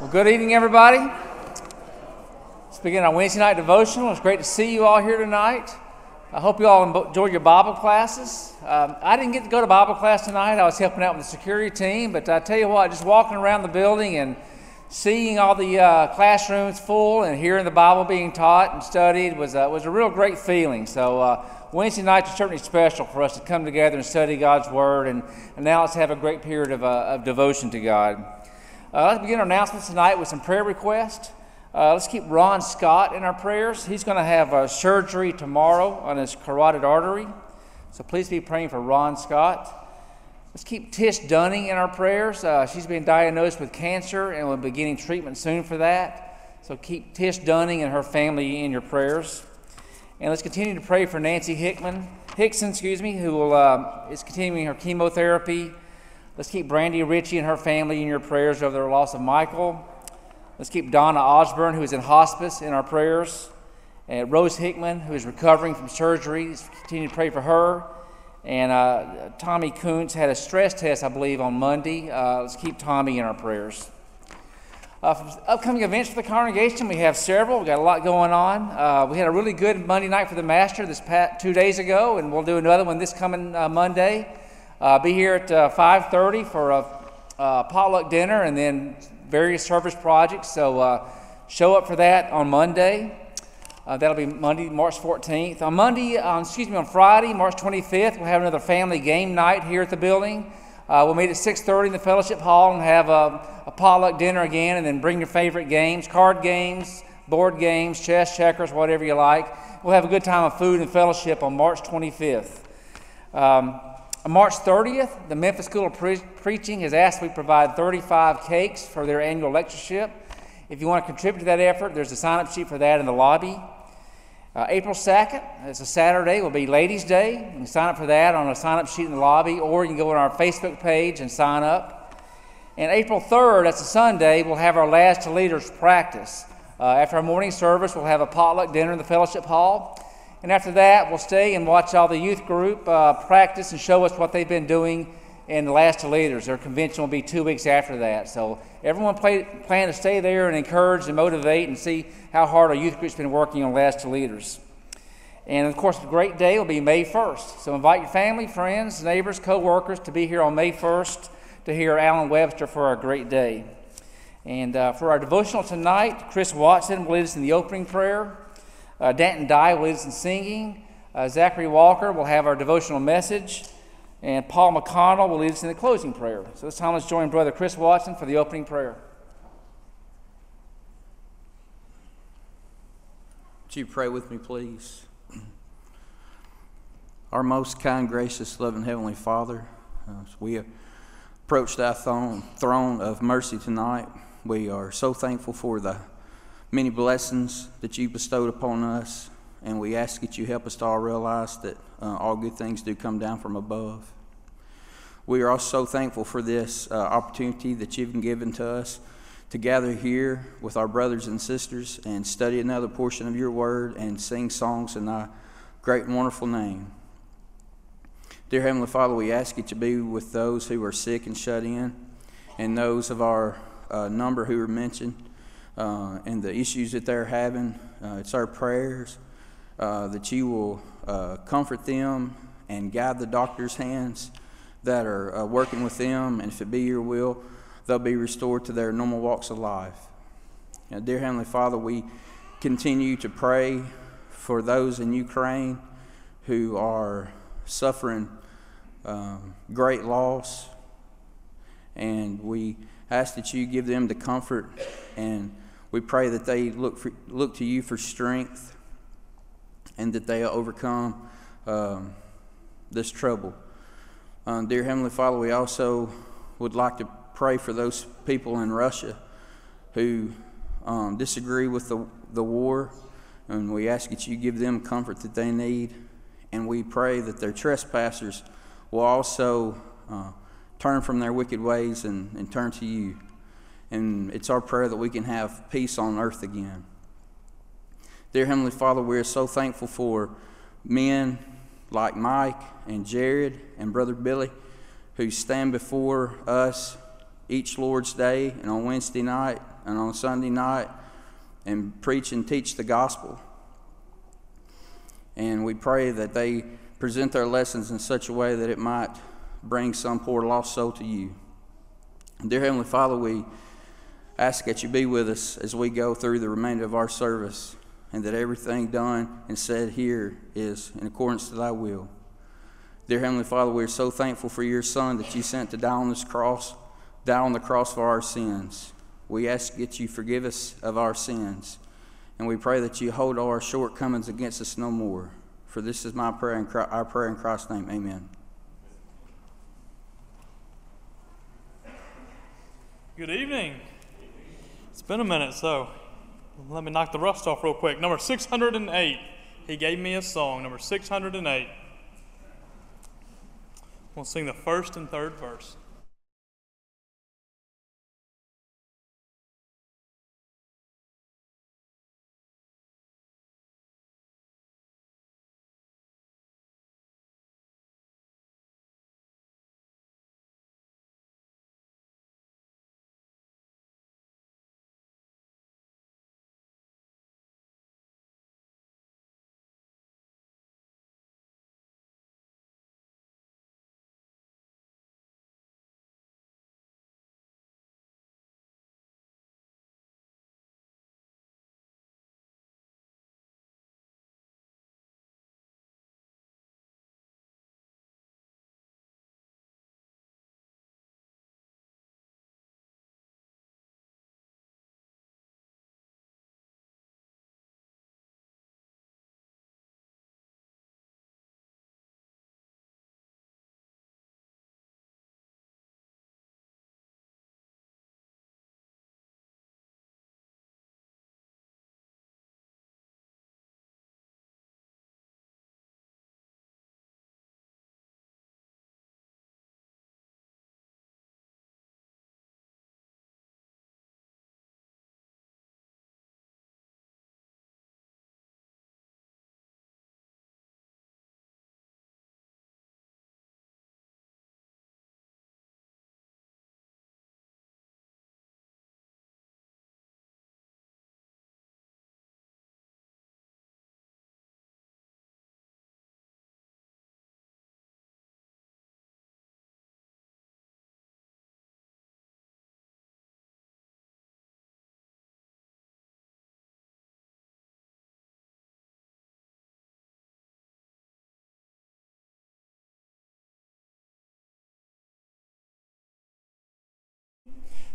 Well, good evening, everybody. Let's begin our Wednesday night devotional. It's great to see you all here tonight. I hope you all enjoyed your Bible classes. Um, I didn't get to go to Bible class tonight. I was helping out with the security team, but I tell you what, just walking around the building and seeing all the uh, classrooms full and hearing the Bible being taught and studied was, uh, was a real great feeling. So, uh, Wednesday nights are certainly special for us to come together and study God's Word, and, and now let's have a great period of, uh, of devotion to God. Uh, let's begin our announcements tonight with some prayer requests. Uh, let's keep Ron Scott in our prayers. He's going to have a surgery tomorrow on his carotid artery. So please be praying for Ron Scott. Let's keep Tish Dunning in our prayers. Uh, she's been diagnosed with cancer and will be beginning treatment soon for that. So keep Tish Dunning and her family in your prayers. And let's continue to pray for Nancy Hickman, Hickson, excuse me, who will, uh, is continuing her chemotherapy Let's keep Brandy Ritchie and her family in your prayers over their loss of Michael. Let's keep Donna Osborne, who is in hospice, in our prayers. And Rose Hickman, who is recovering from surgery. Continue to pray for her. And uh, Tommy Kuntz had a stress test, I believe, on Monday. Uh, let's keep Tommy in our prayers. Uh, upcoming events for the congregation, we have several. We've got a lot going on. Uh, we had a really good Monday night for the Master this past, two days ago, and we'll do another one this coming uh, Monday. Uh, be here at uh, 5.30 for a uh, potluck dinner and then various service projects. So uh, show up for that on Monday. Uh, that'll be Monday, March 14th. On Monday, um, excuse me, on Friday, March 25th, we'll have another family game night here at the building. Uh, we'll meet at 6.30 in the fellowship hall and have a, a potluck dinner again and then bring your favorite games, card games, board games, chess, checkers, whatever you like. We'll have a good time of food and fellowship on March 25th. Um, on March 30th, the Memphis School of Pre- Preaching has asked we provide 35 cakes for their annual lectureship. If you want to contribute to that effort, there's a sign up sheet for that in the lobby. Uh, April 2nd, it's a Saturday, will be Ladies' Day. You can sign up for that on a sign up sheet in the lobby, or you can go on our Facebook page and sign up. And April 3rd, that's a Sunday, we'll have our Lads to Leaders practice. Uh, after our morning service, we'll have a potluck dinner in the fellowship hall. And after that, we'll stay and watch all the youth group uh, practice and show us what they've been doing in the Lads to Leaders. Their convention will be two weeks after that. So everyone play, plan to stay there and encourage and motivate and see how hard our youth group's been working on Lads to Leaders. And of course, the great day will be May 1st. So invite your family, friends, neighbors, co-workers to be here on May 1st to hear Alan Webster for our great day. And uh, for our devotional tonight, Chris Watson will lead us in the opening prayer. Uh, Danton Dye will lead us in singing. Uh, Zachary Walker will have our devotional message. And Paul McConnell will lead us in the closing prayer. So this time let's join Brother Chris Watson for the opening prayer. Would you pray with me, please? Our most kind, gracious, loving Heavenly Father, uh, as we approach thy throne of mercy tonight, we are so thankful for the many blessings that you bestowed upon us, and we ask that you help us to all realize that uh, all good things do come down from above. We are also thankful for this uh, opportunity that you've given to us to gather here with our brothers and sisters and study another portion of your word and sing songs in thy great and wonderful name. Dear Heavenly Father, we ask you to be with those who are sick and shut in and those of our uh, number who are mentioned uh, and the issues that they're having. Uh, it's our prayers uh, that you will uh, comfort them and guide the doctor's hands that are uh, working with them. And if it be your will, they'll be restored to their normal walks of life. Now, dear Heavenly Father, we continue to pray for those in Ukraine who are suffering um, great loss. And we ask that you give them the comfort and we pray that they look, for, look to you for strength and that they overcome um, this trouble. Uh, dear Heavenly Father, we also would like to pray for those people in Russia who um, disagree with the, the war, and we ask that you give them comfort that they need. And we pray that their trespassers will also uh, turn from their wicked ways and, and turn to you. And it's our prayer that we can have peace on earth again. Dear Heavenly Father, we are so thankful for men like Mike and Jared and Brother Billy who stand before us each Lord's Day and on Wednesday night and on Sunday night and preach and teach the gospel. And we pray that they present their lessons in such a way that it might bring some poor lost soul to you. Dear Heavenly Father, we ask that you be with us as we go through the remainder of our service and that everything done and said here is in accordance to thy will. Dear Heavenly Father, we are so thankful for your Son that you sent to die on this cross, die on the cross for our sins. We ask that you forgive us of our sins, and we pray that you hold our shortcomings against us no more. For this is my prayer and our prayer in Christ's name. Amen. Good evening. It's been a minute, so let me knock the rust off real quick. Number 608. He gave me a song, number 608. We'll sing the first and third verse.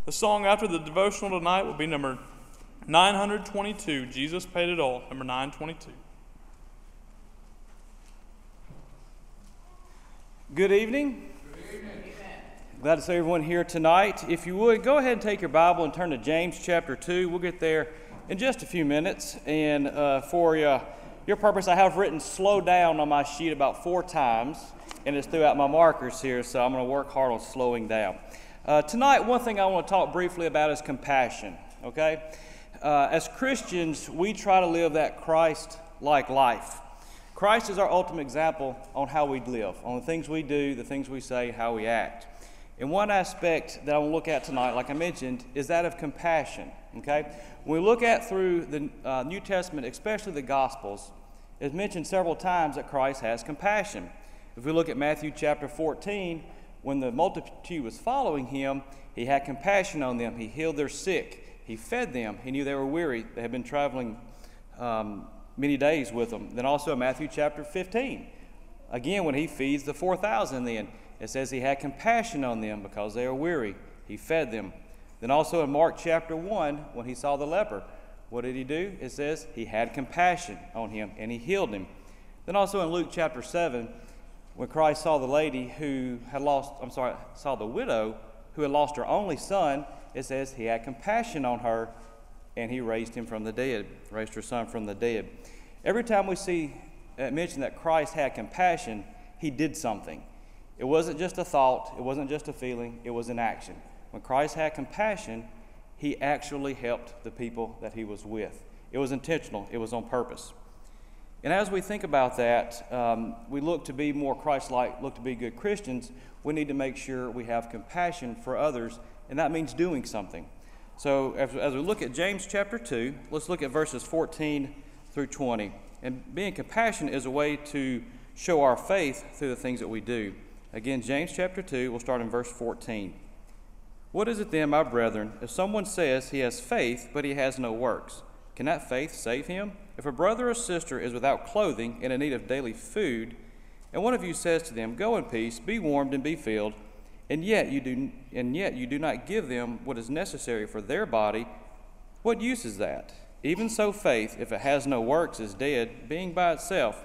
The song after the devotional tonight will be number 922. Jesus paid it all. Number 922. Good evening. Glad to see everyone here tonight. If you would, go ahead and take your Bible and turn to James chapter 2. We'll get there in just a few minutes. And uh, for uh, your purpose, I have written slow down on my sheet about four times, and it's throughout my markers here, so I'm going to work hard on slowing down. Uh, tonight, one thing I want to talk briefly about is compassion, okay? Uh, as Christians, we try to live that Christ like life. Christ is our ultimate example on how we live, on the things we do, the things we say, how we act. And one aspect that I want to look at tonight, like I mentioned, is that of compassion, okay? When we look at through the uh, New Testament, especially the Gospels, it's mentioned several times that Christ has compassion. If we look at Matthew chapter 14, when the multitude was following him, he had compassion on them. He healed their sick. He fed them. He knew they were weary. They had been traveling um, many days with them. Then also in Matthew chapter 15, again, when he feeds the 4,000, then it says he had compassion on them because they are weary. He fed them. Then also in Mark chapter 1, when he saw the leper, what did he do? It says he had compassion on him and he healed him. Then also in Luke chapter 7, when Christ saw the lady who had lost, I'm sorry, saw the widow who had lost her only son, it says he had compassion on her and he raised him from the dead, raised her son from the dead. Every time we see uh, mentioned that Christ had compassion, he did something. It wasn't just a thought, it wasn't just a feeling, it was an action. When Christ had compassion, he actually helped the people that he was with. It was intentional, it was on purpose. And as we think about that, um, we look to be more Christ like, look to be good Christians. We need to make sure we have compassion for others, and that means doing something. So, as, as we look at James chapter 2, let's look at verses 14 through 20. And being compassionate is a way to show our faith through the things that we do. Again, James chapter 2, we'll start in verse 14. What is it then, my brethren, if someone says he has faith, but he has no works? Can that faith save him? If a brother or sister is without clothing and in need of daily food, and one of you says to them, Go in peace, be warmed and be filled, and yet you do, and yet you do not give them what is necessary for their body, what use is that? Even so, faith, if it has no works, is dead, being by itself.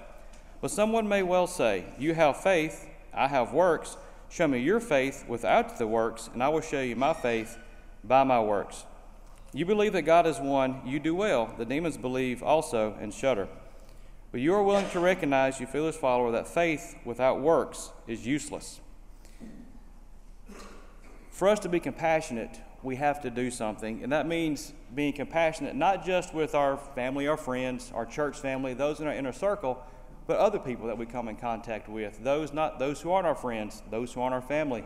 But someone may well say, You have faith, I have works. Show me your faith without the works, and I will show you my faith by my works. You believe that God is one, you do well. The demons believe also and shudder. But you are willing to recognize, you foolish follower, that faith without works is useless. For us to be compassionate, we have to do something, and that means being compassionate not just with our family, our friends, our church family, those in our inner circle, but other people that we come in contact with. Those not those who aren't our friends, those who aren't our family,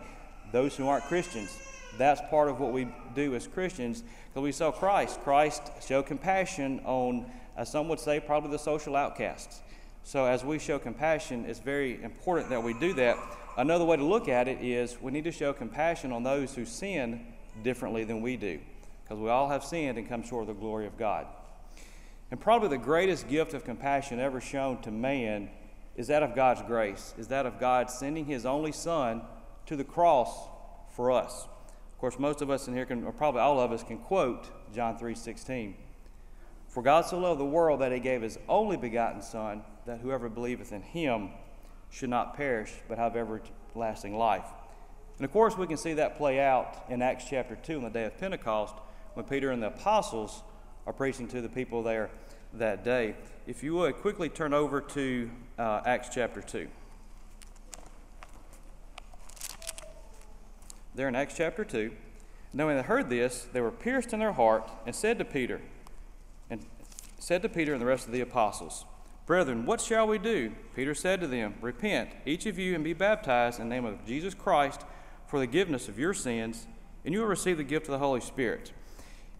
those who aren't Christians. That's part of what we do as Christians because we saw Christ. Christ showed compassion on, as some would say, probably the social outcasts. So as we show compassion, it's very important that we do that. Another way to look at it is we need to show compassion on those who sin differently than we do because we all have sinned and come short of the glory of God. And probably the greatest gift of compassion ever shown to man is that of God's grace, is that of God sending his only son to the cross for us. Of course, most of us in here can, or probably all of us can quote John 3:16. For God so loved the world that he gave his only begotten son that whoever believeth in him should not perish but have everlasting life. And of course, we can see that play out in Acts chapter 2 on the day of Pentecost when Peter and the apostles are preaching to the people there that day. If you would quickly turn over to uh, Acts chapter 2. There in Acts chapter 2. Now, when they heard this, they were pierced in their heart and said to Peter, and said to Peter and the rest of the apostles, Brethren, what shall we do? Peter said to them, Repent, each of you, and be baptized in the name of Jesus Christ for the forgiveness of your sins, and you will receive the gift of the Holy Spirit.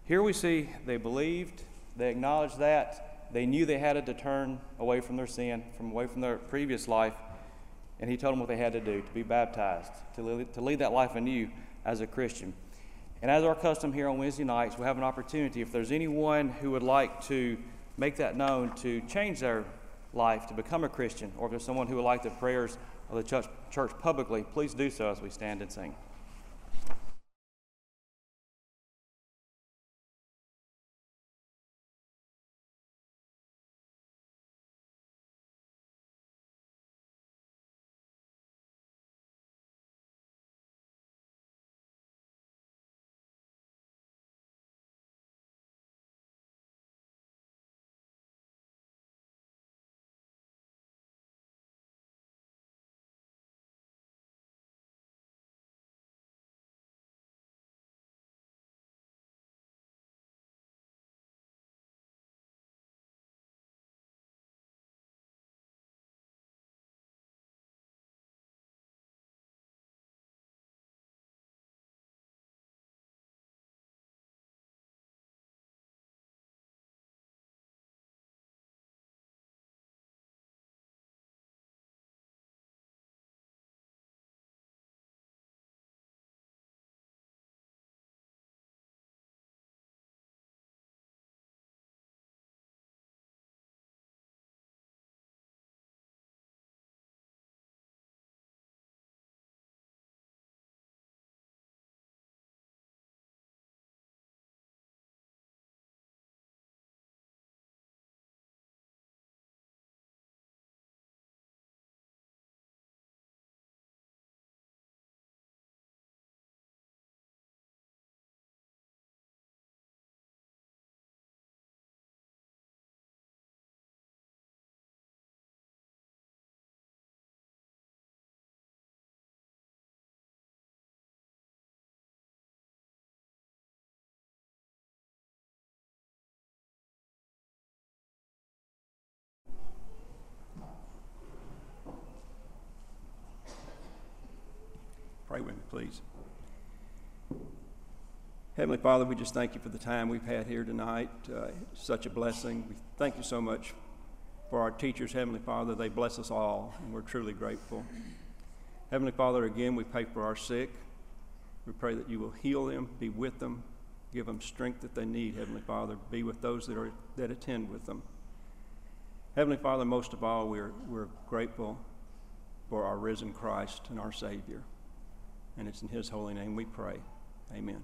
Here we see they believed, they acknowledged that, they knew they had to turn away from their sin, from away from their previous life, and he told them what they had to do to be baptized, to to lead that life anew as a Christian. And as our custom here on Wednesday nights, we have an opportunity. If there's anyone who would like to make that known, to change their life, to become a Christian, or if there's someone who would like the prayers of the church, church publicly, please do so as we stand and sing. Heavenly Father, we just thank you for the time we've had here tonight. Uh, such a blessing. We thank you so much for our teachers, Heavenly Father. They bless us all, and we're truly grateful. Heavenly Father, again, we pray for our sick. We pray that you will heal them, be with them, give them strength that they need, Heavenly Father. Be with those that, are, that attend with them. Heavenly Father, most of all, we're, we're grateful for our risen Christ and our Savior. And it's in His holy name we pray. Amen.